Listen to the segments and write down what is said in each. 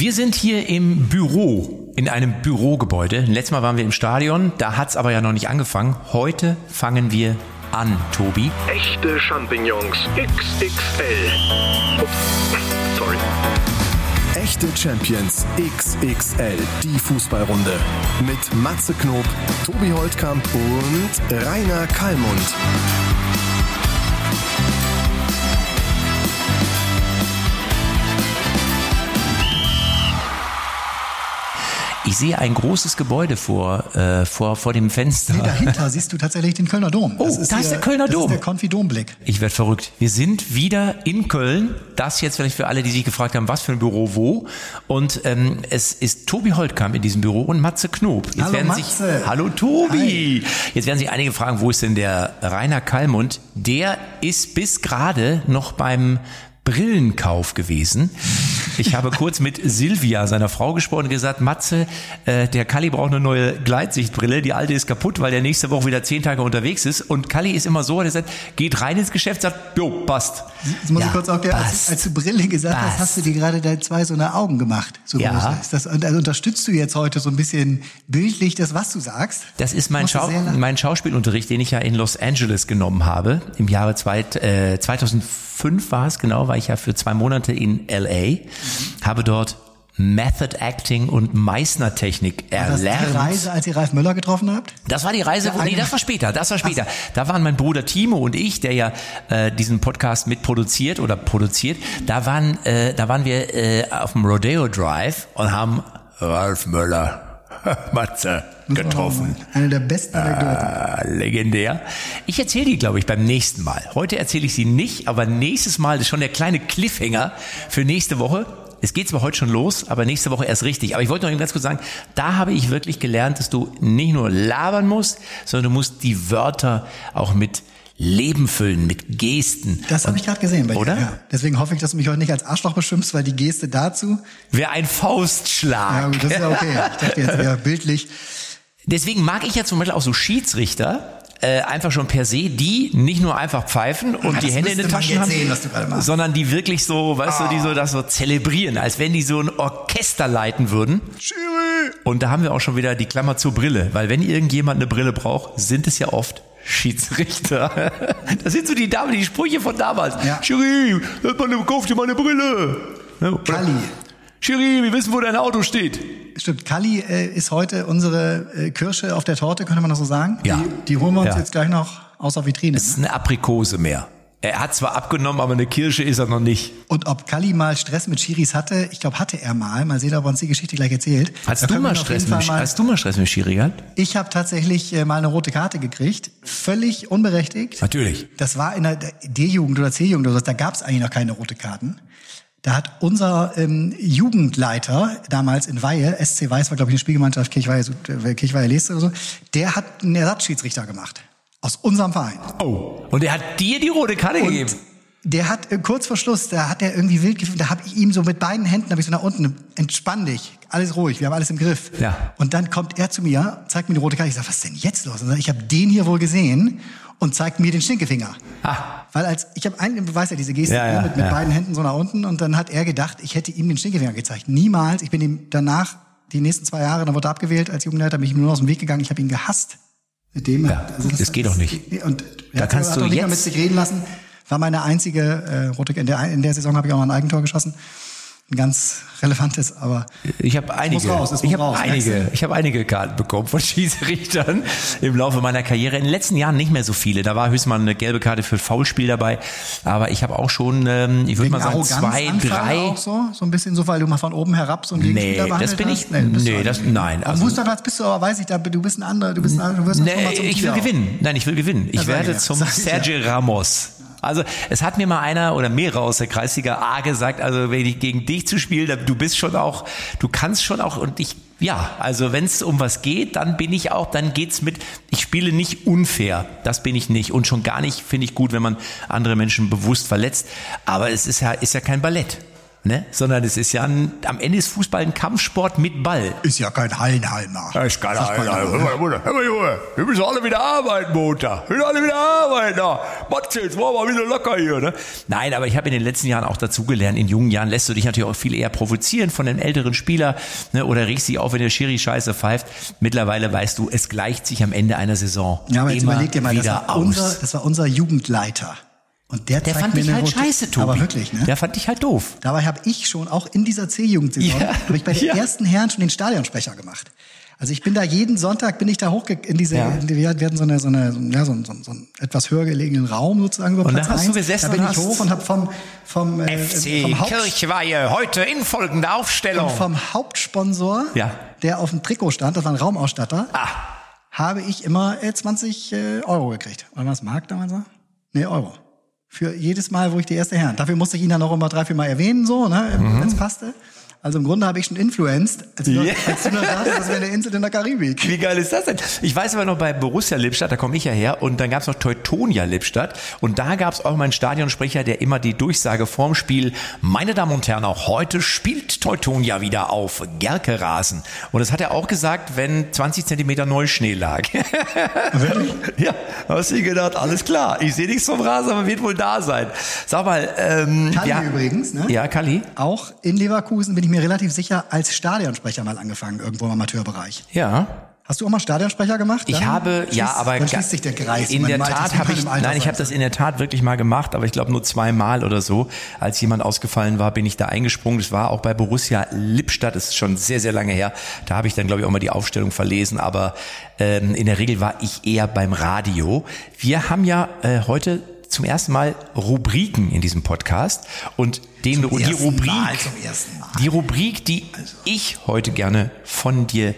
Wir sind hier im Büro, in einem Bürogebäude. Letztes Mal waren wir im Stadion, da hat's aber ja noch nicht angefangen. Heute fangen wir an, Tobi. Echte Champignons XXL. Ups, sorry. Echte Champions XXL, die Fußballrunde. Mit Matze Knob, Tobi Holtkamp und Rainer Kallmund. Sehe ein großes Gebäude vor, äh, vor, vor dem Fenster. Nee, dahinter siehst du tatsächlich den Kölner Dom. Oh, da ist der Kölner das Dom. ist der Konfi-Domblick. Ich werde verrückt. Wir sind wieder in Köln. Das jetzt vielleicht für alle, die sich gefragt haben, was für ein Büro wo. Und ähm, es ist Tobi Holtkamp in diesem Büro und Matze Knob. Jetzt Hallo, werden Matze. Sich, Hallo Tobi. Jetzt werden sich einige fragen, wo ist denn der Rainer Kallmund? Der ist bis gerade noch beim Brillenkauf gewesen. Ich habe kurz mit Silvia, seiner Frau, gesprochen und gesagt, Matze, äh, der Kalli braucht eine neue Gleitsichtbrille, die alte ist kaputt, weil der nächste Woche wieder zehn Tage unterwegs ist. Und Kalli ist immer so, der sagt, geht rein ins Geschäft, sagt, jo, passt. Jetzt muss Ja, ich kurz auch, als, passt. als du Brille gesagt hast, Passt. hast du dir gerade deine zwei so eine Augen gemacht. So Ja. ist das. Und also unterstützt du jetzt heute so ein bisschen bildlich das, was du sagst? Das ist mein, Schau mein Schauspielunterricht, den ich ja in Los Angeles genommen habe. Im Jahre zweit, äh, 2005 war es genau, war ich ja für zwei Monate in LA, habe dort Method Acting und Meißner-Technik War das die erlernt. Reise, als ihr Ralf Möller getroffen habt? Das war die Reise, Der nee, das war später, das war später. Da waren mein Bruder Timo und ich, der ja äh, diesen Podcast mitproduziert oder produziert. Da waren, äh, da waren wir äh, auf dem Rodeo Drive und haben Ralf Möller, Matze, getroffen. Eine der besten Anekdoten. Ah, legendär. Ich erzähle die, glaube ich, beim nächsten Mal. Heute erzähle ich sie nicht, aber nächstes Mal ist schon der kleine Cliffhanger für nächste Woche. Es geht zwar heute schon los, aber nächste Woche erst richtig. Aber ich wollte noch eben ganz kurz sagen, da habe ich wirklich gelernt, dass du nicht nur labern musst, sondern du musst die Wörter auch mit Leben füllen, mit Gesten. Das habe ich gerade gesehen bei Oder? dir. Ja. Deswegen hoffe ich, dass du mich heute nicht als Arschloch beschimpfst, weil die Geste dazu. Wäre ein Faustschlag. Ja, gut, das ist ja okay. Ich dachte jetzt eher bildlich. Deswegen mag ich ja zum Beispiel auch so Schiedsrichter, äh, einfach schon per se, die nicht nur einfach pfeifen und Ja, die Hände in den Taschen haben, sehen, sondern die wirklich so, weißt du, die so das so zelebrieren, als wenn die so ein Orchester leiten würden. Und da haben wir auch schon wieder die Klammer zur Brille, weil wenn irgendjemand eine Brille braucht, sind es ja oft Schiedsrichter. Das sind so die Damen, die Sprüche von damals. Ja. Schiri, kauf dir mal eine Brille. Ne, Kalli. Schiri, wir wissen, wo dein Auto steht. Stimmt, Kalli äh, ist heute unsere äh, Kirsche auf der Torte, könnte man das so sagen? Ja. Die, die holen wir uns Ja. jetzt gleich noch aus der Vitrine. Es ist eine Aprikose mehr. Er hat zwar abgenommen, aber eine Kirsche ist er noch nicht. Und ob Kalli mal Stress mit Schiris hatte, ich glaube, hatte er mal. Mal sehen, ob er uns die Geschichte gleich erzählt. Hast du mal Stress mit, mal- hast du mal Stress mit Schiri gehabt? Ich habe tatsächlich äh, mal eine rote Karte gekriegt, völlig unberechtigt. Natürlich. Das war in der D-Jugend oder C-Jugend oder so, da gab es eigentlich noch keine rote Karten. Da hat unser ähm, Jugendleiter damals in Weihe, SC Weiß war glaube ich eine Spielgemeinschaft Kirchweihe, äh, Kirchweihe Leste oder so, der hat einen Ersatzschiedsrichter gemacht. Aus unserem Verein. Oh. Und er hat dir die rote Karte gegeben. Der hat äh, kurz vor Schluss, da hat er irgendwie wild gefühlt, da habe ich ihm so mit beiden Händen, habe ich so nach unten, entspann dich, alles ruhig, wir haben alles im Griff. Ja. Und dann kommt er zu mir, zeigt mir die rote Karte, ich sage, was ist denn jetzt los? Und ich habe den hier wohl gesehen und zeigt mir den Stinkefinger. Ah. Weil als, ich habe einen, weißt ja diese Geste Ja, ja, mit, mit ja. beiden Händen so nach unten und dann hat er gedacht, ich hätte ihm den Stinkefinger gezeigt. Niemals, ich bin ihm danach, die nächsten zwei Jahre, dann wurde er abgewählt als Jugendleiter, bin ich ihm nur aus dem Weg gegangen, ich habe ihn gehasst. Mit dem, Ja, das geht doch nicht. Und Da kannst du auch nicht mehr jetzt- mit sich reden lassen. War meine einzige äh, rote in der, in der Saison habe ich auch noch ein Eigentor geschossen. Ein ganz relevantes, aber Ich habe einige, raus, ich habe einige, ich habe einige Karten bekommen von Schiedsrichtern im Laufe meiner Karriere. In den letzten Jahren nicht mehr so viele. Da war höchstens mal eine gelbe Karte für Foulspiel dabei. Aber ich habe auch schon, ähm, ich würde mal sagen, zwei, Arroganzanfall drei. auch so, so ein bisschen so, weil du mal von oben herab so Nee, Gegenspieler das behandelt bin hast. ich- du nee, auch das- nein, Am also- Fußballplatz bist du aber, weiß ich, da, du bist ein anderer, du bist ein, du wirst Nee, ich will gewinnen. Nein, ich will gewinnen. Ich werde ja. zum. Sergio Ramos. Also es hat mir mal einer oder mehrere aus der Kreisliga A gesagt, also wenn ich gegen dich zu spielen, du bist schon auch, du kannst schon auch und ich, ja, also wenn es um was geht, dann bin ich auch, dann geht's mit, ich spiele nicht unfair, das bin ich nicht und schon gar nicht finde ich gut, wenn man andere Menschen bewusst verletzt, aber es ist ja, ist ja kein Ballett. Ne? sondern es ist ja ein, am Ende ist Fußball ein Kampfsport mit Ball. Ist ja kein Hallenhalmer. Das ist Ahnung. aber, Hör mal, hör mal, Junge, wir müssen alle wieder arbeiten, Montag. Wir müssen alle wieder arbeiten. Da. Matze, jetzt machen wir wieder locker hier. Ne? Nein, aber ich habe in den letzten Jahren auch dazugelernt. In jungen Jahren lässt du dich natürlich auch viel eher provozieren von einem älteren Spieler ne? oder regst dich auf, wenn der Schiri scheiße pfeift. Mittlerweile weißt du, es gleicht sich am Ende einer Saison Ja, aber jetzt immer überleg dir mal, das war, unser, das war unser Jugendleiter. Und der, der fand eine halt scheiße, Tobi. Aber wirklich, ne? Der fand dich halt doof. Dabei habe ich schon auch in dieser C-Jugendsaison, Ja. habe ich bei den Ja. ersten Herren schon den Stadionsprecher gemacht. Also ich bin da jeden Sonntag bin ich da hoch in diese, Ja. in die, wir hatten so eine, so eine, so, ja, so, so, so einen etwas höher gelegenen Raum sozusagen über Und da Platz hast du 1. gesessen Da bin und ich hoch und habe vom vom äh, vom, Haupt, Kirchweihe, heute in folgender Aufstellung. vom Hauptsponsor, Ja. der auf dem Trikot stand, das war ein Raumausstatter, Ah. habe ich immer äh, 20 äh, Euro gekriegt. Oder was Mark damals war? Nee, Euro. Für jedes Mal, wo ich die erste Herren. Dafür musste ich ihn dann auch immer drei, vier Mal erwähnen, so, ne, Mhm. wenn es passte. Also im Grunde habe ich schon influenced, als du, noch- Ja. als du noch dachtest, das wäre eine Insel in der Karibik. Wie geil ist das denn? Ich weiß aber noch bei Borussia Lippstadt, da komme ich ja her, und dann gab es noch Teutonia Lippstadt. Und da gab es auch mal einen Stadionsprecher, der immer die Durchsage vorm Spiel, meine Damen und Herren, auch heute spielt Teutonia wieder auf Gerke-Rasen. Und das hat er auch gesagt, wenn 20 Zentimeter Neuschnee lag. ja, hast du gedacht, alles klar, ich sehe nichts vom Rasen, aber wird wohl da sein. Sag mal, ähm, Kalli ja, übrigens, ne? Ja, Kalli. Auch in Leverkusen bin ich mir relativ sicher als Stadionsprecher mal angefangen, irgendwo im Amateurbereich. Ja. Hast du auch mal Stadionsprecher gemacht? Ich Dann habe, schließt- ja, aber dann schließt sich der Kreis. in der Tat habe ich, nein, ich habe das in der Tat wirklich mal gemacht, aber ich glaube nur zweimal oder so. Als jemand ausgefallen war, bin ich da eingesprungen. Das war auch bei Borussia Lippstadt, das ist schon sehr, sehr lange her. Da habe ich dann, glaube ich, auch mal die Aufstellung verlesen, aber ähm, in der Regel war ich eher beim Radio. Wir haben ja äh, heute zum ersten Mal Rubriken in diesem Podcast und den, Zum die Rubrik, Mal, zum ersten Mal. die Rubrik, die ich heute gerne von dir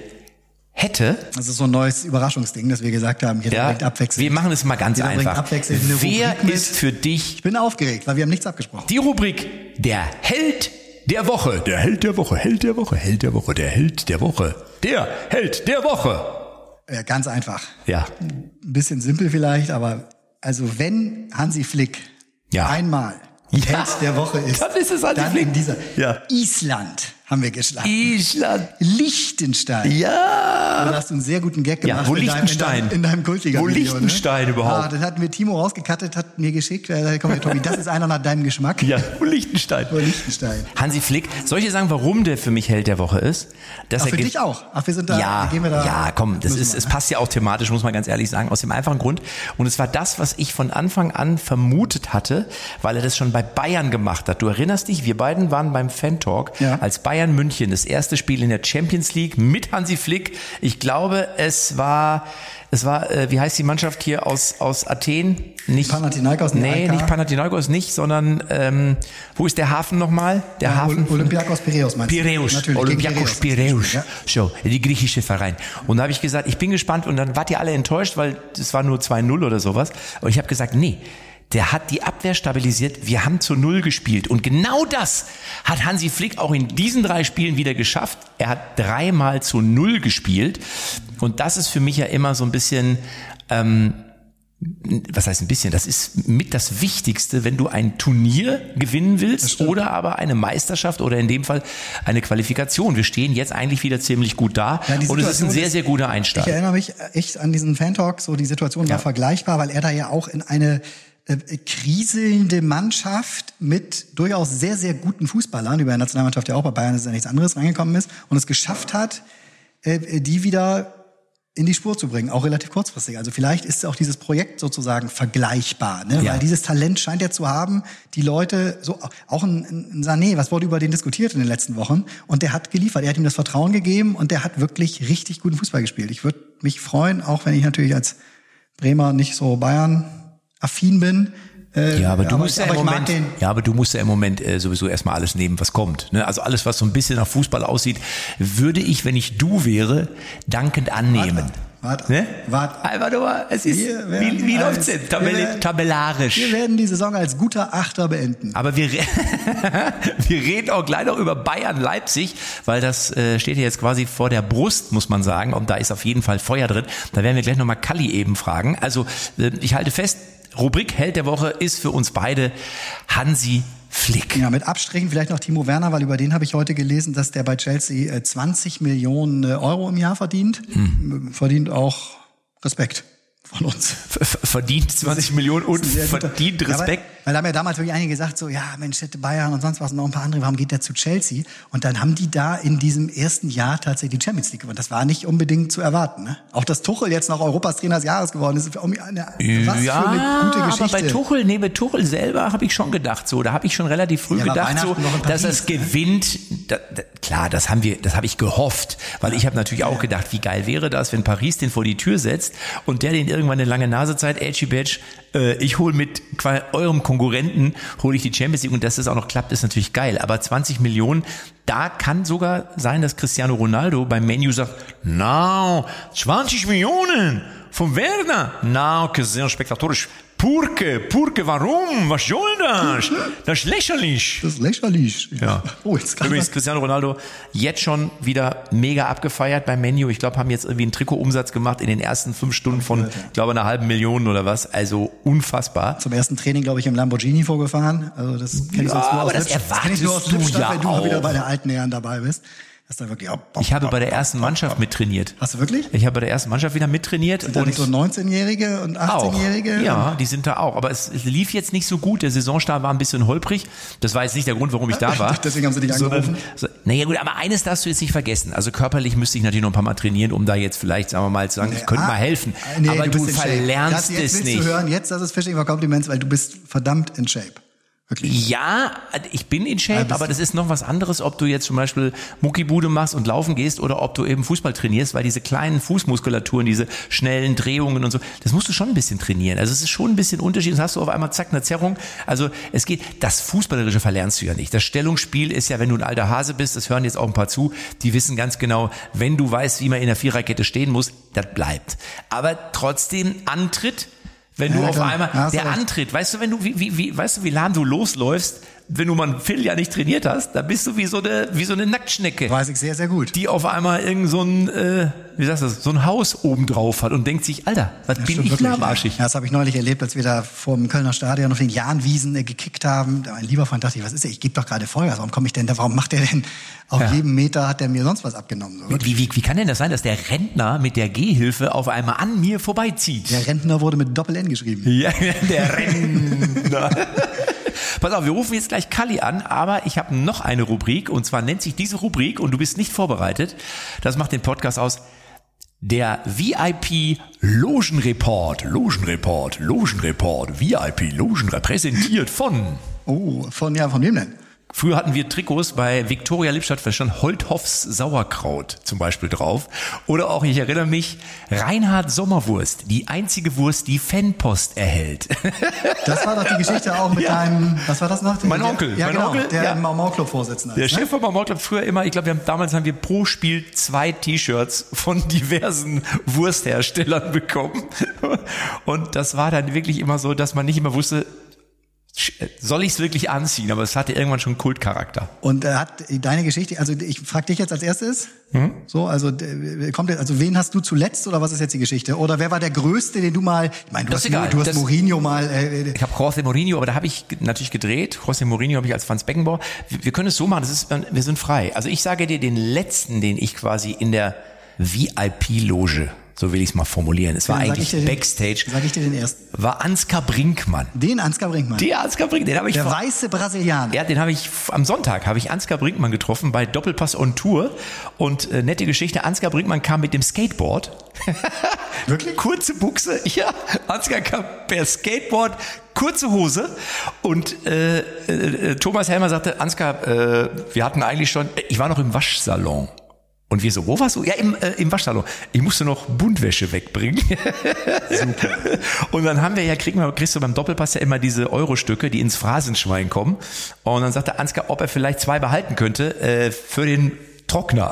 hätte, Das ist so ein neues Überraschungsding, dass wir gesagt haben, jeder ja, bringt abwechselnd. wir machen es mal ganz Jeder einfach. abwechselnd eine Wer Rubrik mit. ist für dich Ich bin aufgeregt, weil wir haben nichts abgesprochen. die Rubrik Der Held der Woche? Der Held der Woche, Held der Woche, Held der Woche, der Held der Woche. Der Held der Woche. Ja, ganz einfach. Ja, Ein bisschen simpel vielleicht, aber also wenn Hansi Flick Ja. einmal Ja. Held der Woche ist, Dann ist es Hansi dann Flick. in dieser Ja. Island haben wir geschlagen. Island. Liechtenstein. Ja. Da hast du einen sehr guten Gag Ja, gemacht wo in deinem, in deinem, in deinem Wo Liechtenstein überhaupt? Ah, das hat mir Timo rausgekattet, hat mir geschickt. Äh, komm her, Tobi, das ist einer nach deinem Geschmack. Ja, wo Liechtenstein. Wo Liechtenstein. Hansi Flick, soll ich dir sagen, warum der für mich Held der Woche ist? Dass Ach, für dich auch. Ach, wir sind da, ja, gehen wir da. ja, komm, das ist, es ne? passt ja auch thematisch, muss man ganz ehrlich sagen, aus dem einfachen Grund. Und es war das, was ich von Anfang an vermutet hatte, weil er das schon bei Bayern gemacht hat. Du erinnerst dich, wir beiden waren beim Fan Talk, Ja. als Bayern München das erste Spiel in der Champions League mit Hansi Flick. Ich glaube, es war, es war, äh, wie heißt die Mannschaft hier aus, aus Athen? Nicht, Panathinaikos, nee, nicht Panathinaikos, nicht, sondern, ähm, wo ist der Hafen nochmal? Der Hafen? Ol- Olympiakos Piräus meinst du? Piräus, Natürlich, Olympiakos Piräus. Piräus. Ja. So, die griechische Verein. Und da habe ich gesagt, ich bin gespannt und dann wart ihr alle enttäuscht, weil es war nur 2-0 oder sowas. Und ich habe gesagt, nee, der hat die Abwehr stabilisiert, wir haben zu Null gespielt. Und genau das hat Hansi Flick auch in diesen drei Spielen wieder geschafft. Er hat dreimal zu Null gespielt. Und das ist für mich ja immer so ein bisschen... Ähm, was heißt ein bisschen, das ist mit das Wichtigste, wenn du ein Turnier gewinnen willst oder aber eine Meisterschaft oder in dem Fall eine Qualifikation. Wir stehen jetzt eigentlich wieder ziemlich gut da Ja, und es ist ein sehr, sehr guter Ich Einstand. erinnere mich echt an diesen Fan-Talk, so die Situation war Ja. vergleichbar, weil er da ja auch in eine kriselnde Mannschaft mit durchaus sehr, sehr guten Fußballern, die bei der Nationalmannschaft ja auch bei Bayern ist ja nichts anderes reingekommen ist, und es geschafft hat, äh, die wieder in die Spur zu bringen, auch relativ kurzfristig. Also vielleicht ist auch dieses Projekt sozusagen vergleichbar, ne? Ja. weil dieses Talent scheint er zu haben, die Leute, so auch ein, ein Sané, was wurde über den diskutiert in den letzten Wochen und der hat geliefert, er hat ihm das Vertrauen gegeben und der hat wirklich richtig guten Fußball gespielt. Ich würde mich freuen, auch wenn ich natürlich als Bremer nicht so Bayern-affin bin. Äh, Ja, aber du musst ja aber im Moment, ja, aber du musst ja im Moment äh, sowieso erstmal alles nehmen, was kommt. Ne? Also alles, was so ein bisschen nach Fußball aussieht, würde ich, wenn ich du wäre, dankend annehmen. Wart ab, Ne? wart ab. Einfach nur, es ist, Wir wie, wie läuft's denn? wir Tabelle, werden- tabellarisch. Wir werden die Saison als guter Achter beenden. Aber wir, wir reden auch gleich noch über Bayern Leipzig, weil das äh, steht ja jetzt quasi vor der Brust, muss man sagen. Und da ist auf jeden Fall Feuer drin. Da werden wir gleich nochmal Kalli eben fragen. Also äh, ich halte fest, Rubrik Held der Woche ist für uns beide Hansi Flick. Ja, mit Abstrichen vielleicht noch Timo Werner, weil über den habe ich heute gelesen, dass der bei Chelsea äh, 20 Millionen äh, Euro im Jahr verdient. Hm. Verdient auch Respekt von uns. Verdient 20 Millionen und verdient Ja, weil, Respekt. weil da haben ja damals wirklich einige gesagt, so, ja, Mensch, hätte Bayern und sonst was und noch ein paar andere, warum geht der zu Chelsea? Und dann haben die da in diesem ersten Jahr tatsächlich die Champions League gewonnen. Das war nicht unbedingt zu erwarten. Ne? Auch dass Tuchel jetzt noch Europas Trainer des Jahres geworden ist, eine, was ja, für eine gute Geschichte. aber bei Tuchel, nee, bei Tuchel selber habe ich schon gedacht, so, da habe ich schon relativ früh Ja, gedacht, so, dass Paris, es gewinnt. Da, da, klar, das haben wir, das habe ich gehofft, weil ich habe natürlich auch gedacht, wie geil wäre das, wenn Paris den vor die Tür setzt und der den irgendwann eine lange Nase zeigt, Edgy Badge, äh, ich hole mit eurem Konkurrenten hole ich die Champions League und dass das auch noch klappt, ist natürlich geil. Aber 20 Millionen, da kann sogar sein, dass Cristiano Ronaldo beim Menu sagt, no, 20 Millionen von Werner. Na, que sehr spektatorisch. Purke, Purke, warum? Was soll das? Das ist lächerlich. das ist lächerlich. Ja. Oh, jetzt kann Übrigens Cristiano Ronaldo jetzt schon wieder mega abgefeiert beim Menu. Ich glaube, haben jetzt irgendwie einen Trikotumsatz gemacht in den ersten fünf Stunden von, ich glaube, einer halben Million oder was. Also unfassbar. zum ersten Training, glaube ich, im Lamborghini vorgefahren. Also das kenne ich Ja, sonst nur aber aus das Lippstadt. Das kenn ich nur aus erwartest du ja wenn du mal wieder auch. bei der alten Herren dabei bist. Dass da wirklich auch Bock, Ich habe Bock, bei der ersten Mannschaft mittrainiert. Hast du wirklich? Ich habe bei der ersten Mannschaft wieder mittrainiert Sind da nicht so 19-Jährige und auch. 18-Jährige? Ja, die sind da auch. Aber es, es lief jetzt nicht so gut. Der Saisonstart war ein bisschen holprig. Das war jetzt nicht der Grund, warum ich da war. Deswegen haben sie dich angerufen. So, naja gut, aber eines darfst du jetzt nicht vergessen. Also körperlich müsste ich natürlich noch ein paar Mal trainieren, um da jetzt vielleicht, sagen wir mal, zu sagen, ich könnte Ah, mal helfen. nee, aber du, Shape. verlernst das, jetzt es willst nicht. Du hören, jetzt, das ist Fishing for Compliments, weil du bist verdammt in Shape. Wirklich. Ja, ich bin in Ja, Shape, bist aber du. das ist noch was anderes, ob du jetzt zum Beispiel Muckibude machst und laufen gehst oder ob du eben Fußball trainierst, weil diese kleinen Fußmuskulaturen, diese schnellen Drehungen und so, das musst du schon ein bisschen trainieren. Also es ist schon ein bisschen Unterschied. Das hast du auf einmal zack eine Zerrung. Also es geht, das Fußballerische verlernst du ja nicht. Das Stellungsspiel ist ja, wenn du ein alter Hase bist, das hören jetzt auch ein paar zu, die wissen ganz genau, wenn du weißt, wie man in der Viererkette stehen muss, das bleibt. Aber trotzdem Antritt, wenn du Ja, auf einmal, Ja, der. Antritt, weißt du, wenn du, wie, wie, wie, weißt du, wie lahm du losläufst, wenn du mal ein Vierteljahr nicht trainiert hast, dann bist du wie so eine, wie so eine Nacktschnecke, Weiß ich sehr, sehr gut. die auf einmal irgend so ein, äh, wie sagst du das, so ein Haus oben drauf hat und denkt sich, Alter, was bin Stimmt ich wirklich. lahmarschig? Ja, das habe ich neulich erlebt, als wir da vor dem Kölner Stadion auf den Jahnwiesen äh, gekickt haben. Mein lieber Freund dachte ich, was ist der? Ich gebe doch gerade Vollgas. Warum komme ich denn da? Warum macht der denn auf Ja. jedem Meter hat der mir sonst was abgenommen? So, Wie, wie, wie kann denn das sein, dass der Rentner mit der Gehhilfe auf einmal an mir vorbeizieht? Der Rentner wurde mit Doppel-N geschrieben. Ja, der Rentner. Pass auf, wir rufen jetzt gleich Kalli an, aber ich habe noch eine Rubrik und zwar nennt sich diese Rubrik und du bist nicht vorbereitet. Das macht den Podcast aus. Der VIP Logenreport, Logenreport, Logenreport, VIP Logen repräsentiert von. Oh, von, ja, von wem denn? Früher hatten wir Trikots bei Viktoria Lippstadt, da stand Holthoffs Sauerkraut zum Beispiel drauf. Oder auch, ich erinnere mich, Reinhard Sommerwurst, die einzige Wurst, die Fanpost erhält. Das war doch die Geschichte auch mit Ja. deinem, was war das noch? Mein Onkel, Ja, mein genau, Onkel, der ja. Mau Mau Club Vorsitzende Der ist, ne? Chef von Marmor Club früher immer, ich glaube, wir haben, damals haben wir pro Spiel zwei T-Shirts von diversen Wurstherstellern bekommen. Und das war dann wirklich immer so, dass man nicht immer wusste, soll ich es wirklich anziehen? Aber es hatte irgendwann schon Kultcharakter. Und äh, hat deine Geschichte, also ich frage dich jetzt als erstes, Mhm. so, also äh, kommt, jetzt- also wen hast du zuletzt oder was ist jetzt die Geschichte? Oder wer war der Größte, den du mal, ich meine, du hast, egal. du hast Das- Mourinho mal, äh, Ich habe José Mourinho, aber da habe ich natürlich gedreht. José Mourinho habe ich als Franz Beckenbauer. Wir, wir können es so machen, das ist, wir sind frei. Also ich sage dir den letzten, den ich quasi in der VIP-Loge, so will ich es mal formulieren, es war Dann eigentlich den- Backstage, sag ich dir den ersten. war Ansgar Brinkmann. Den Ansgar Brinkmann. Der Ansgar Brinkmann, den habe ich der weiße Brasilianer. Ja, den habe ich am Sonntag habe ich Ansgar Brinkmann getroffen bei Doppelpass on Tour und äh, nette Geschichte. Ansgar Brinkmann kam mit dem Skateboard. Wirklich? Kurze Buchse, ja. Ansgar kam per Skateboard, kurze Hose und äh, äh, Thomas Helmer sagte, Ansgar, äh, wir hatten eigentlich schon, ich war noch im Waschsalon. Und wir so, wo warst du? Ja, im, äh, im Waschsalon. Ich musste noch Buntwäsche wegbringen. Und dann haben wir ja, kriegen wir, kriegst du beim Doppelpass ja immer diese Eurostücke, die ins Phrasenschwein kommen. Und dann sagte Ansgar, ob er vielleicht zwei behalten könnte äh, für den Trockner.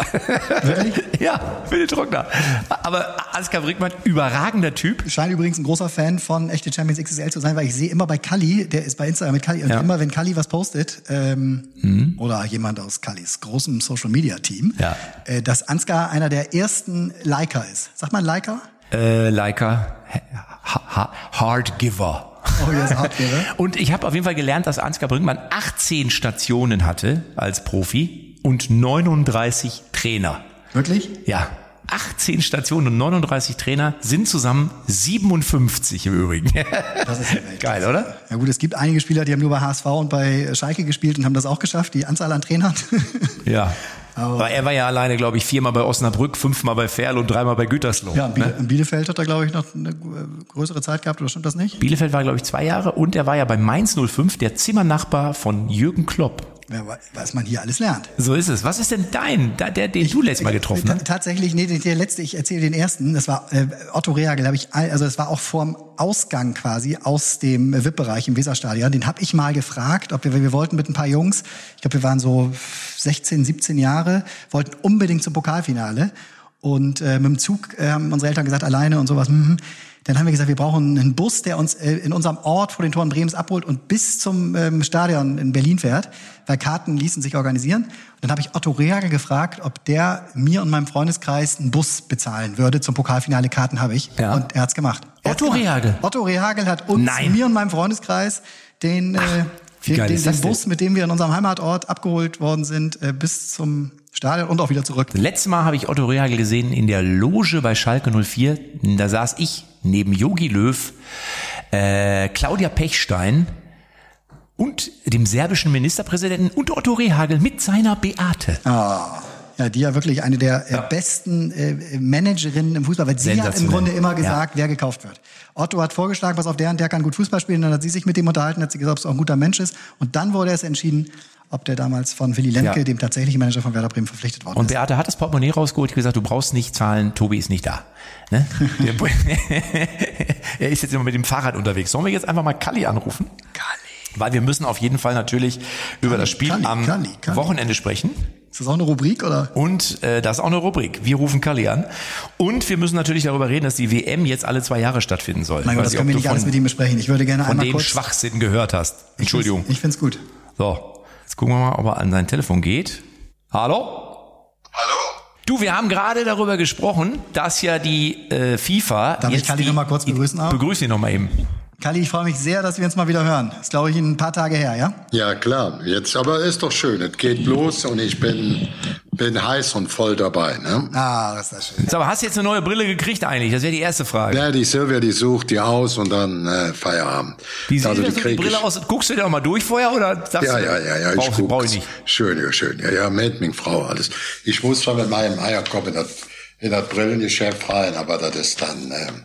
Wirklich? ja, den Trockner. Aber Ansgar Brinkmann, überragender Typ. Scheint übrigens ein großer Fan von echte Champions XXL zu sein, weil ich sehe immer bei Kali, der ist bei Instagram mit Kali, und Ja. Mhm. immer wenn Kali was postet, ähm, oder jemand aus Kalis großem Social Media Team, Ja. äh, dass Ansgar einer der ersten Liker ist. Sagt man Liker? Äh, Leica, ha, ha, Hard Giver. Oh, hart, ne? Und ich habe auf jeden Fall gelernt, dass Ansgar Brinkmann 18 Stationen hatte als Profi und 39 Trainer. Wirklich? Ja. 18 Stationen und 39 Trainer sind zusammen 57 im Übrigen. Das ist ja. Geil, oder? Ja gut, es gibt einige Spieler, die haben nur bei HSV und bei Schalke gespielt und haben das auch geschafft, die Anzahl an Trainern. Ja. Aber er war ja alleine, glaube ich, viermal bei Osnabrück, fünfmal bei Ferl und dreimal bei Gütersloh. Ja, in Biele- ne? Bielefeld hat er, glaube ich, noch eine äh, größere Zeit gehabt, oder stimmt das nicht? Bielefeld war, glaube ich, zwei Jahre und er war ja bei Mainz 05, der Zimmernachbar von Jürgen Klopp. Was man hier alles lernt. So ist es. Was ist denn dein, der, den du letztes Mal getroffen Ta- hast? Tatsächlich, nee, der letzte, ich erzähle den ersten, das war äh, Otto Rehagel, habe ich, also das war auch vorm Ausgang quasi aus dem äh, VIP-Bereich im Weserstadion. Den habe ich mal gefragt, ob wir, wir wollten mit ein paar Jungs, ich glaube, wir waren so 16, 17 Jahre, wollten unbedingt zum Pokalfinale. Und äh, mit dem Zug äh, haben unsere Eltern gesagt, alleine und sowas. Mhm. Dann haben wir gesagt, wir brauchen einen Bus, der uns äh, in unserem Ort vor den Toren Bremens abholt und bis zum ähm, Stadion in Berlin fährt, weil Karten ließen sich organisieren. Und dann habe ich Otto Rehagel gefragt, ob der mir und meinem Freundeskreis einen Bus bezahlen würde. Zum Pokalfinale Karten habe ich. Ja. Und er hat's gemacht. Er hat's Otto gemacht. Rehagel? Otto Rehagel hat uns, Nein. mir und meinem Freundeskreis, den, äh, wie den, den? Bus, mit dem wir in unserem Heimatort abgeholt worden sind, äh, bis zum Stadion und auch wieder zurück. Letztes Mal habe ich Otto Rehagel gesehen in der Loge bei Schalke 04. Da saß ich neben Yogi Löw, äh, Claudia Pechstein und dem serbischen Ministerpräsidenten und Otto Rehagel mit seiner Beate. Ah, ja, die ja wirklich eine der äh, besten äh, Managerinnen im Fußball, weil sie hat im. Grunde immer Ja. gesagt, wer gekauft wird. Otto hat vorgeschlagen, pass auf, der und der kann gut Fußball spielen, dann hat sie sich mit dem unterhalten, hat sie gesagt, ob es auch ein guter Mensch ist und dann wurde es entschieden, ob der damals von Willy Lemke, Ja. dem tatsächlichen Manager von Werder Bremen, verpflichtet worden Und ist. Beate hat das Portemonnaie rausgeholt, gesagt, du brauchst nicht zahlen, Tobi ist nicht da. Ne? Er ist jetzt immer mit dem Fahrrad unterwegs. Sollen wir jetzt einfach mal Kalli anrufen? Kalli. Weil wir müssen auf jeden Fall natürlich über das Spiel Kalli, am Kalli, Kalli. Wochenende sprechen. Ist das auch eine Rubrik oder? Und äh, das ist auch eine Rubrik. Wir rufen Kalli an. Und wir müssen natürlich darüber reden, dass die WM jetzt alle zwei Jahre stattfinden soll. Mein Gott, das können wir nicht alles mit ihm besprechen. Ich würde gerne von einmal dem kurz... Schwachsinn gehört hast. Entschuldigung. Ich find's gut. So, jetzt gucken wir mal, ob er an sein Telefon geht. Hallo? Hallo? Du, wir haben gerade darüber gesprochen, dass ja die äh, FIFA. Darf ich jetzt Kalli die- noch mal kurz begrüßen auch? Begrüß ihn noch mal eben. Kalli, ich freue mich sehr, dass wir uns mal wieder hören. ist, glaube ich, ein paar Tage her, ja? Ja, klar. Jetzt, aber ist doch schön. Es geht los und ich bin, bin heiß und voll dabei, ne? Ah, das ist das schön. So, aber hast du jetzt eine neue Brille gekriegt eigentlich? Das wäre die erste Frage. Ja, die Silvia, die sucht die aus und dann äh, Feierabend. Wie sieht Also, die krieg Brille ich- aus? Guckst du dir auch mal durch vorher oder sagst Ja, du, ja, ja, ja, ich brauchst, guck. brauch ich nicht. Schön, ja, schön. Ja, ja, meine Frau alles. Ich muss zwar mit meinem Eierkopf in das, in das Brillengeschäft rein, aber das ist dann ähm,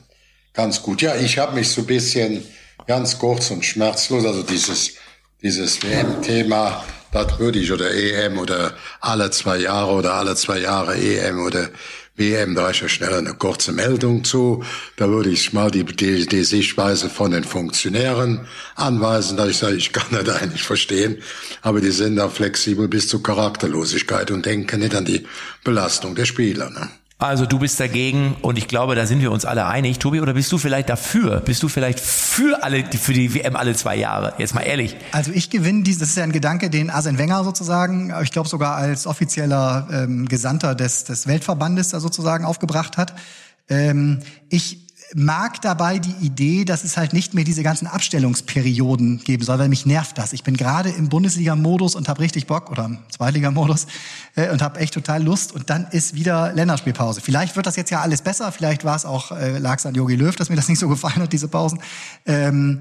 ganz gut. Ja, ich habe mich so ein bisschen ganz kurz und schmerzlos, also dieses, dieses WM-Thema, das würde ich, oder EM oder alle zwei Jahre oder alle zwei Jahre EM oder WM, da ist ja schnell eine kurze Meldung zu. Da würde ich mal die, die, die Sichtweise von den Funktionären anweisen, da ich sage, ich kann das eigentlich verstehen, aber die sind da flexibel bis zur Charakterlosigkeit und denken nicht an die Belastung der Spieler. Ne? Also du bist dagegen und ich glaube, da sind wir uns alle einig. Tobi, oder bist du vielleicht dafür? Bist du vielleicht für alle, für die WM alle zwei Jahre? Jetzt mal ehrlich. Also ich gewinne dies, das ist ja ein Gedanke, den Arsene Wenger sozusagen, ich glaube sogar als offizieller ähm, Gesandter des, des Weltverbandes da sozusagen aufgebracht hat. Ähm, ich mag dabei die Idee, dass es halt nicht mehr diese ganzen Abstellungsperioden geben soll, weil mich nervt das. Ich bin gerade im Bundesliga-Modus und habe richtig Bock oder im Zweitliga-Modus äh, und habe echt total Lust und dann ist wieder Länderspielpause. Vielleicht wird das jetzt ja alles besser, vielleicht war es auch äh, lag es an Jogi Löw, dass mir das nicht so gefallen hat diese Pausen. Ähm,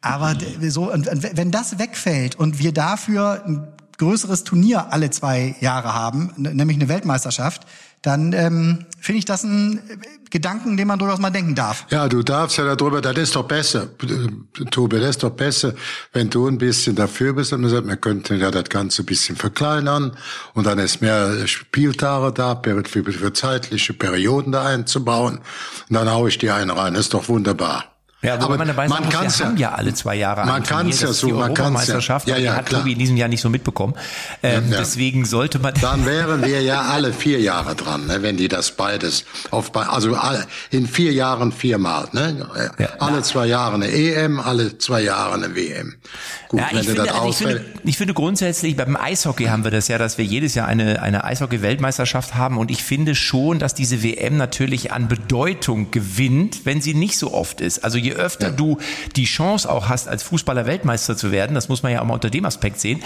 aber d- so und, und wenn das wegfällt und wir dafür ein größeres Turnier alle zwei Jahre haben, nämlich eine Weltmeisterschaft, dann ähm, finde ich das ein äh, Gedanken, den man durchaus mal denken darf. Ja, du darfst ja darüber, das ist doch besser, Tobi, das ist doch besser, wenn du ein bisschen dafür bist. Und du sagst, wir könnten ja das Ganze ein bisschen verkleinern. Und dann ist mehr Spieltage da, für, für, zeitliche Perioden da einzubauen. Und dann hau ich die einen rein, das ist doch wunderbar. Ja, wobei man dabei sagen muss, wir haben ja alle zwei Jahre man Turnier. kann's ja so, die man kann's ja. Ja, aber ja, hat klar. Tobi in diesem Jahr nicht so mitbekommen. Ähm, Ja, ja. Deswegen sollte man... Dann wären wir ja alle vier Jahre dran, ne, wenn die das beides auf, bei- also alle, in vier Jahren viermal, ne? Ja. Alle zwei Jahre eine EM, alle zwei Jahre eine WM. Gut, Ja, wenn ich finde, das also ich, finde, ich finde grundsätzlich, beim Eishockey haben wir das ja, dass wir jedes Jahr eine, eine Eishockey-Weltmeisterschaft haben und ich finde schon, dass diese WM natürlich an Bedeutung gewinnt, wenn sie nicht so oft ist. Also je je öfter ja. du die Chance auch hast, als Fußballer Weltmeister zu werden, das muss man ja auch mal unter dem Aspekt sehen,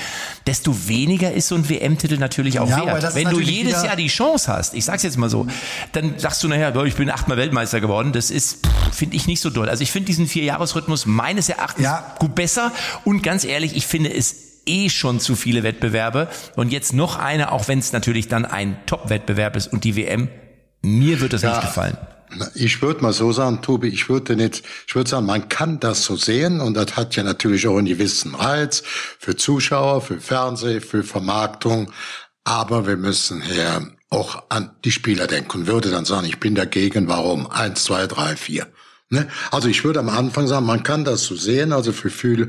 desto weniger ist so ein WM-Titel natürlich auch ja, wert. Wenn du jedes Jahr die Chance hast, ich sag's jetzt mal so, dann sagst du nachher, ich bin achtmal Weltmeister geworden. Das ist, finde ich, nicht so doll. Also ich finde diesen Vierjahresrhythmus meines Erachtens ja. gut besser. Und ganz ehrlich, ich finde es eh schon zu viele Wettbewerbe. Und jetzt noch eine, auch wenn es natürlich dann ein Top-Wettbewerb ist und die WM, mir wird das ja. nicht gefallen. Ich würde mal so sagen, Tobi, ich würde nicht, ich würde sagen, man kann das so sehen und das hat ja natürlich auch einen gewissen Reiz für Zuschauer, für Fernseh, für Vermarktung. Aber wir müssen hier auch an die Spieler denken und würde dann sagen, ich bin dagegen, warum? Eins, zwei, drei, vier. Ne? Also ich würde am Anfang sagen, man kann das so sehen, also für viele,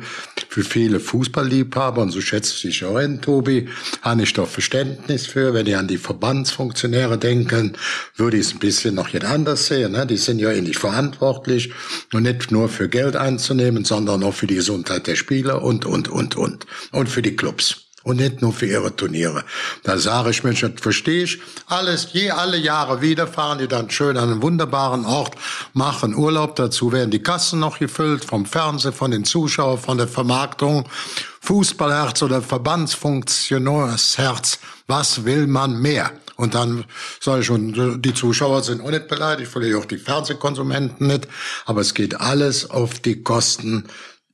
für viele Fußballliebhaber, und so schätze ich auch in, Tobi, habe ich doch Verständnis für. Wenn ihr an die Verbandsfunktionäre denken, würde ich es ein bisschen noch jetzt anders sehen. Ne? Die sind ja ähnlich verantwortlich und nicht nur für Geld einzunehmen, sondern auch für die Gesundheit der Spieler und, und, und, und. Und für die Clubs und nicht nur für ihre Turniere. Da sage ich mir, das verstehe ich, alles, je alle Jahre wieder fahren die dann schön an einen wunderbaren Ort, machen Urlaub, dazu werden die Kassen noch gefüllt, vom Fernsehen, von den Zuschauern, von der Vermarktung, Fußballherz oder Verbandsfunktionärsherz, was will man mehr? Und dann sage ich schon, die Zuschauer sind auch nicht beleidigt, vielleicht auch die Fernsehkonsumenten nicht, aber es geht alles auf die Kosten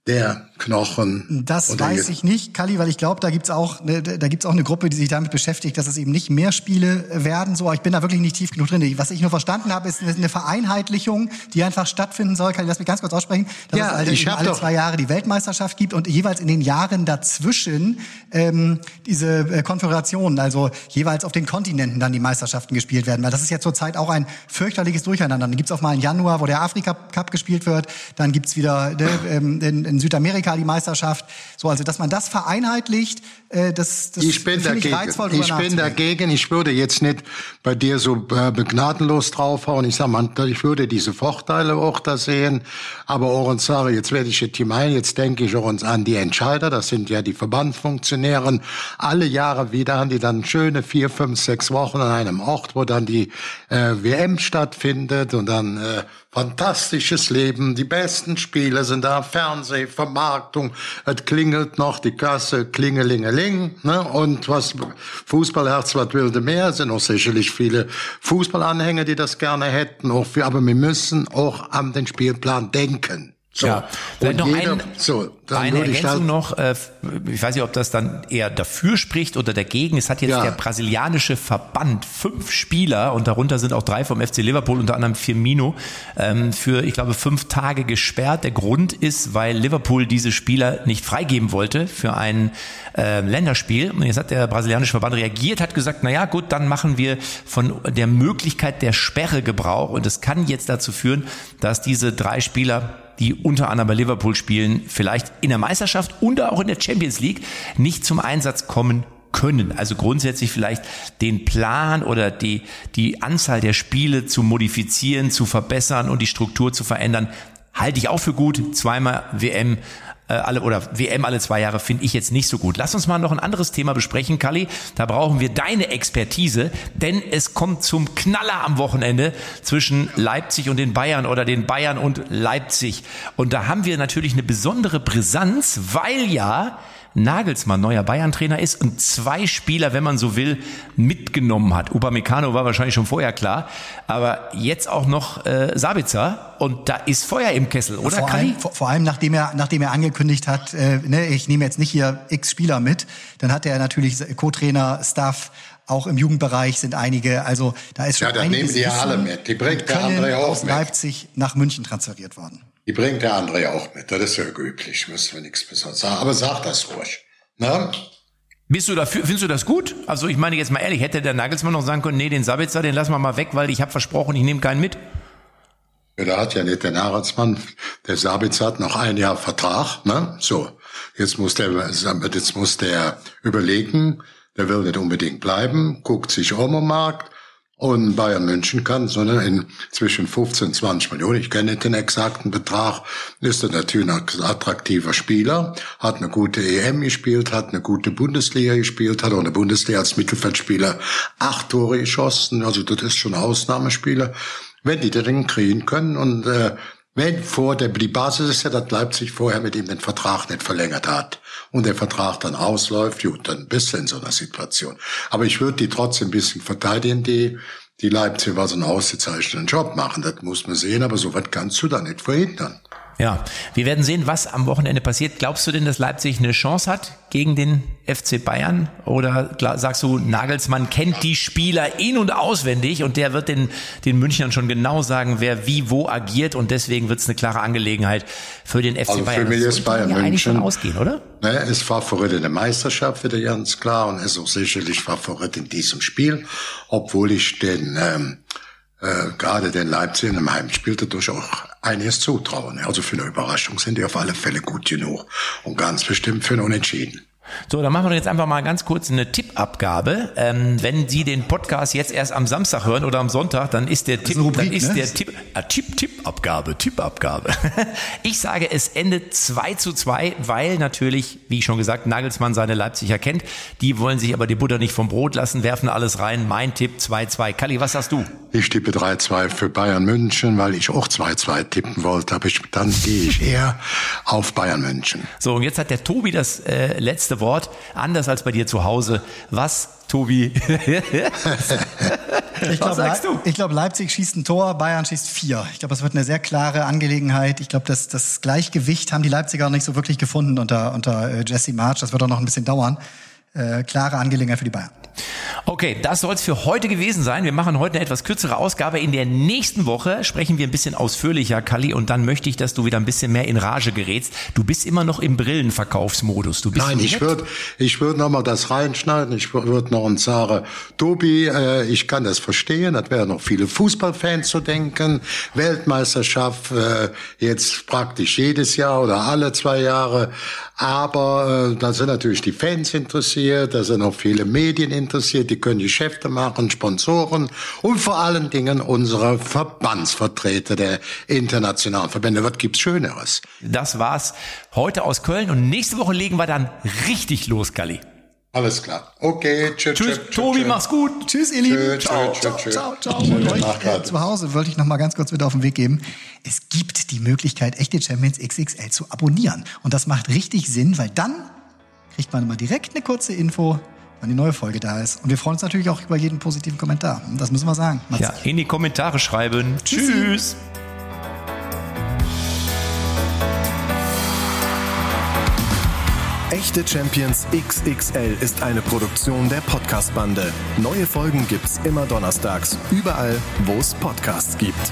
der Knochen. Das weiß ich nicht, Kali, weil ich glaube, da gibt's auch, ne, da gibt's auch eine Gruppe, die sich damit beschäftigt, dass es eben nicht mehr Spiele werden. So, ich bin da wirklich nicht tief genug drin. Was ich nur verstanden habe, ist eine Vereinheitlichung, die einfach stattfinden soll. Kali, lass mich ganz kurz aussprechen, dass ja, es also ich alle zwei Jahre die Weltmeisterschaft gibt und jeweils in den Jahren dazwischen ähm, diese äh, Konfigurationen, also jeweils auf den Kontinenten dann die Meisterschaften gespielt werden. Weil das ist ja zurzeit auch ein fürchterliches Durcheinander. Dann gibt's auch mal einen Januar, wo der Afrika Cup gespielt wird. Dann gibt's wieder ne, ähm, in, in Südamerika die Meisterschaft. So, also dass man das vereinheitlicht, äh, das, das ich bin dagegen. Ich, reizvoll, ich bin dagegen. Ich würde jetzt nicht bei dir so äh, begnadenlos draufhauen. Ich sag mal, ich würde diese Vorteile auch da sehen. Aber sage, jetzt werde ich jetzt ein, jetzt denke ich auch uns an die Entscheider. Das sind ja die Verbandsfunktionäre. Alle Jahre wieder haben die dann schöne vier, fünf, sechs Wochen an einem Ort, wo dann die äh, WM stattfindet und dann äh, fantastisches Leben. Die besten Spiele sind da, Fernseh, Vermarktung. Es klingelt noch die Kasse, klingelingeling. Ne? Und was Fußballherz, was wilde mehr, sind auch sicherlich viele Fußballanhänger, die das gerne hätten. Auch für, aber wir müssen auch an den Spielplan denken. So. Ja, vielleicht noch jeder, ein, so, eine Ergänzung halt noch, äh, ich weiß nicht, ob das dann eher dafür spricht oder dagegen. Es hat jetzt ja. der brasilianische Verband fünf Spieler und darunter sind auch drei vom FC Liverpool, unter anderem Firmino, ähm, für, ich glaube, fünf Tage gesperrt. Der Grund ist, weil Liverpool diese Spieler nicht freigeben wollte für ein äh, Länderspiel. Und jetzt hat der brasilianische Verband reagiert, hat gesagt, na ja, gut, dann machen wir von der Möglichkeit der Sperre Gebrauch und es kann jetzt dazu führen, dass diese drei Spieler die unter anderem bei Liverpool spielen, vielleicht in der Meisterschaft und auch in der Champions League nicht zum Einsatz kommen können. Also grundsätzlich vielleicht den Plan oder die, die Anzahl der Spiele zu modifizieren, zu verbessern und die Struktur zu verändern, halte ich auch für gut. Zweimal WM äh, alle oder WM alle zwei Jahre finde ich jetzt nicht so gut. Lass uns mal noch ein anderes Thema besprechen, Kali. Da brauchen wir deine Expertise, denn es kommt zum Knaller am Wochenende zwischen Leipzig und den Bayern oder den Bayern und Leipzig. Und da haben wir natürlich eine besondere Brisanz, weil ja Nagelsmann neuer Bayern-Trainer ist und zwei Spieler, wenn man so will, mitgenommen hat. Upamecano war wahrscheinlich schon vorher klar, aber jetzt auch noch äh, Sabitzer und da ist Feuer im Kessel, oder vor allem, vor, vor, allem nachdem er, nachdem er angekündigt hat, äh, ne, ich nehme jetzt nicht hier x Spieler mit, dann hat er natürlich Co-Trainer, Staff, auch im Jugendbereich sind einige, also da ist schon Ja, dann nehmen die ja alle mit. Die bringt der andere auch aus mit. Leipzig nach München transferiert worden. Die bringt der andere auch mit. Das ist ja üblich, müssen wir nichts besonders sagen. Aber sag das ruhig. Ne? Bist du dafür, findest du das gut? Also ich meine jetzt mal ehrlich, hätte der Nagelsmann noch sagen können, nee, den Sabitzer, den lassen wir mal weg, weil ich habe versprochen, ich nehme keinen mit. Ja, da hat ja nicht der Nagelsmann, der Sabitzer hat noch ein Jahr Vertrag, ne? So. Jetzt muss der, jetzt muss der überlegen, der will nicht unbedingt bleiben, guckt sich um am Markt, und Bayern München kann, sondern in zwischen 15 20 Millionen, ich kenne den exakten Betrag, ist er natürlich ein attraktiver Spieler, hat eine gute EM gespielt, hat eine gute Bundesliga gespielt, hat auch eine Bundesliga als Mittelfeldspieler acht Tore geschossen, also das ist schon Ausnahmespieler. Wenn die den kriegen können und äh, Wenn vor der, die Basis ist ja, dass Leipzig vorher mit ihm den Vertrag nicht verlängert hat und der Vertrag dann ausläuft, gut, dann bist du in so einer Situation. Aber ich würde die trotzdem ein bisschen verteidigen, die, die Leipzig was einen ausgezeichneten Job machen. Das muss man sehen, aber so was kannst du da nicht verhindern. Ja, wir werden sehen, was am Wochenende passiert. Glaubst du denn, dass Leipzig eine Chance hat gegen den FC Bayern? Oder sagst du, Nagelsmann kennt die Spieler in- und auswendig und der wird den, den Münchnern schon genau sagen, wer wie wo agiert und deswegen wird es eine klare Angelegenheit für den FC Also Bayern. für mich Das ist sollte Bayern ja eigentlich schon München- ausgehen, oder? Ne, ist Favorit in der Meisterschaft, wieder ganz klar, und ist auch sicherlich Favorit in diesem Spiel, obwohl ich den ähm, äh, gerade den Leipzig im Heimspiel dadurch auch einiges zutrauen. Also für eine Überraschung sind die auf alle Fälle gut genug und ganz bestimmt für ein Unentschieden. So, dann machen wir doch jetzt einfach mal ganz kurz eine Tippabgabe. Ähm, wenn Sie den Podcast jetzt erst am Samstag hören oder am Sonntag, dann ist der Tipp, Rubrik, dann ist ne? der Tipp, ah, Tipp, Tippabgabe, Tippabgabe. Ich sage, es endet 2 zu 2, weil natürlich, wie ich schon gesagt, Nagelsmann seine Leipziger kennt. Die wollen sich aber die Butter nicht vom Brot lassen, werfen alles rein. Mein Tipp 2-2. Kalli, was sagst du? Ich tippe 3-2 für Bayern München, weil ich auch 2-2 tippen wollte, aber ich, dann gehe ich eher auf Bayern München. So, und jetzt hat der Tobi das äh, letzte Wort, anders als bei dir zu Hause. Was, Tobi? Ich Was glaube, sagst du? ich glaube, Leipzig schießt ein Tor, Bayern schießt vier. Ich glaube, das wird eine sehr klare Angelegenheit. Ich glaube, das, das Gleichgewicht haben die Leipziger nicht so wirklich gefunden unter, unter äh, Jesse March. Das wird auch noch ein bisschen dauern. Äh, klare Angelegenheit für die Bayern. Okay, das soll es für heute gewesen sein. Wir machen heute eine etwas kürzere Ausgabe. In der nächsten Woche sprechen wir ein bisschen ausführlicher, Kalli, und dann möchte ich, dass du wieder ein bisschen mehr in Rage gerätst. Du bist immer noch im Brillenverkaufsmodus. Du bist Nein, ich würde ich würd noch mal das reinschneiden. Ich würde noch und sagen, Tobi, äh, ich kann das verstehen. Das wäre noch viele Fußballfans zu denken. Weltmeisterschaft äh, jetzt praktisch jedes Jahr oder alle zwei Jahre. Aber äh, da sind natürlich die Fans interessiert, da sind auch viele Medien interessiert, die können Geschäfte machen, Sponsoren und vor allen Dingen unsere Verbandsvertreter der internationalen Verbände. Was gibt's Schöneres? Das war's heute aus Köln und nächste Woche legen wir dann richtig los, Kalli. Alles klar. Okay, tschüss. Tschüss, Tobi, mach's gut. Tschüss, ihr Lieben. Tschö, tschö, ciao, tschö, ciao, tschö. ciao, ciao. Tschö, Und euch äh, zu Hause wollte ich noch mal ganz kurz mit auf den Weg geben. Es gibt die Möglichkeit, echte Champions XXL zu abonnieren. Und das macht richtig Sinn, weil dann kriegt man immer direkt eine kurze Info, wann die neue Folge da ist. Und wir freuen uns natürlich auch über jeden positiven Kommentar. Das müssen wir sagen. Macht's Ja, in die Kommentare schreiben. Tschüssi. Tschüss. Echte Champions XXL ist eine Produktion der Podcast-Bande. Neue Folgen gibt's immer donnerstags, überall, wo es Podcasts gibt.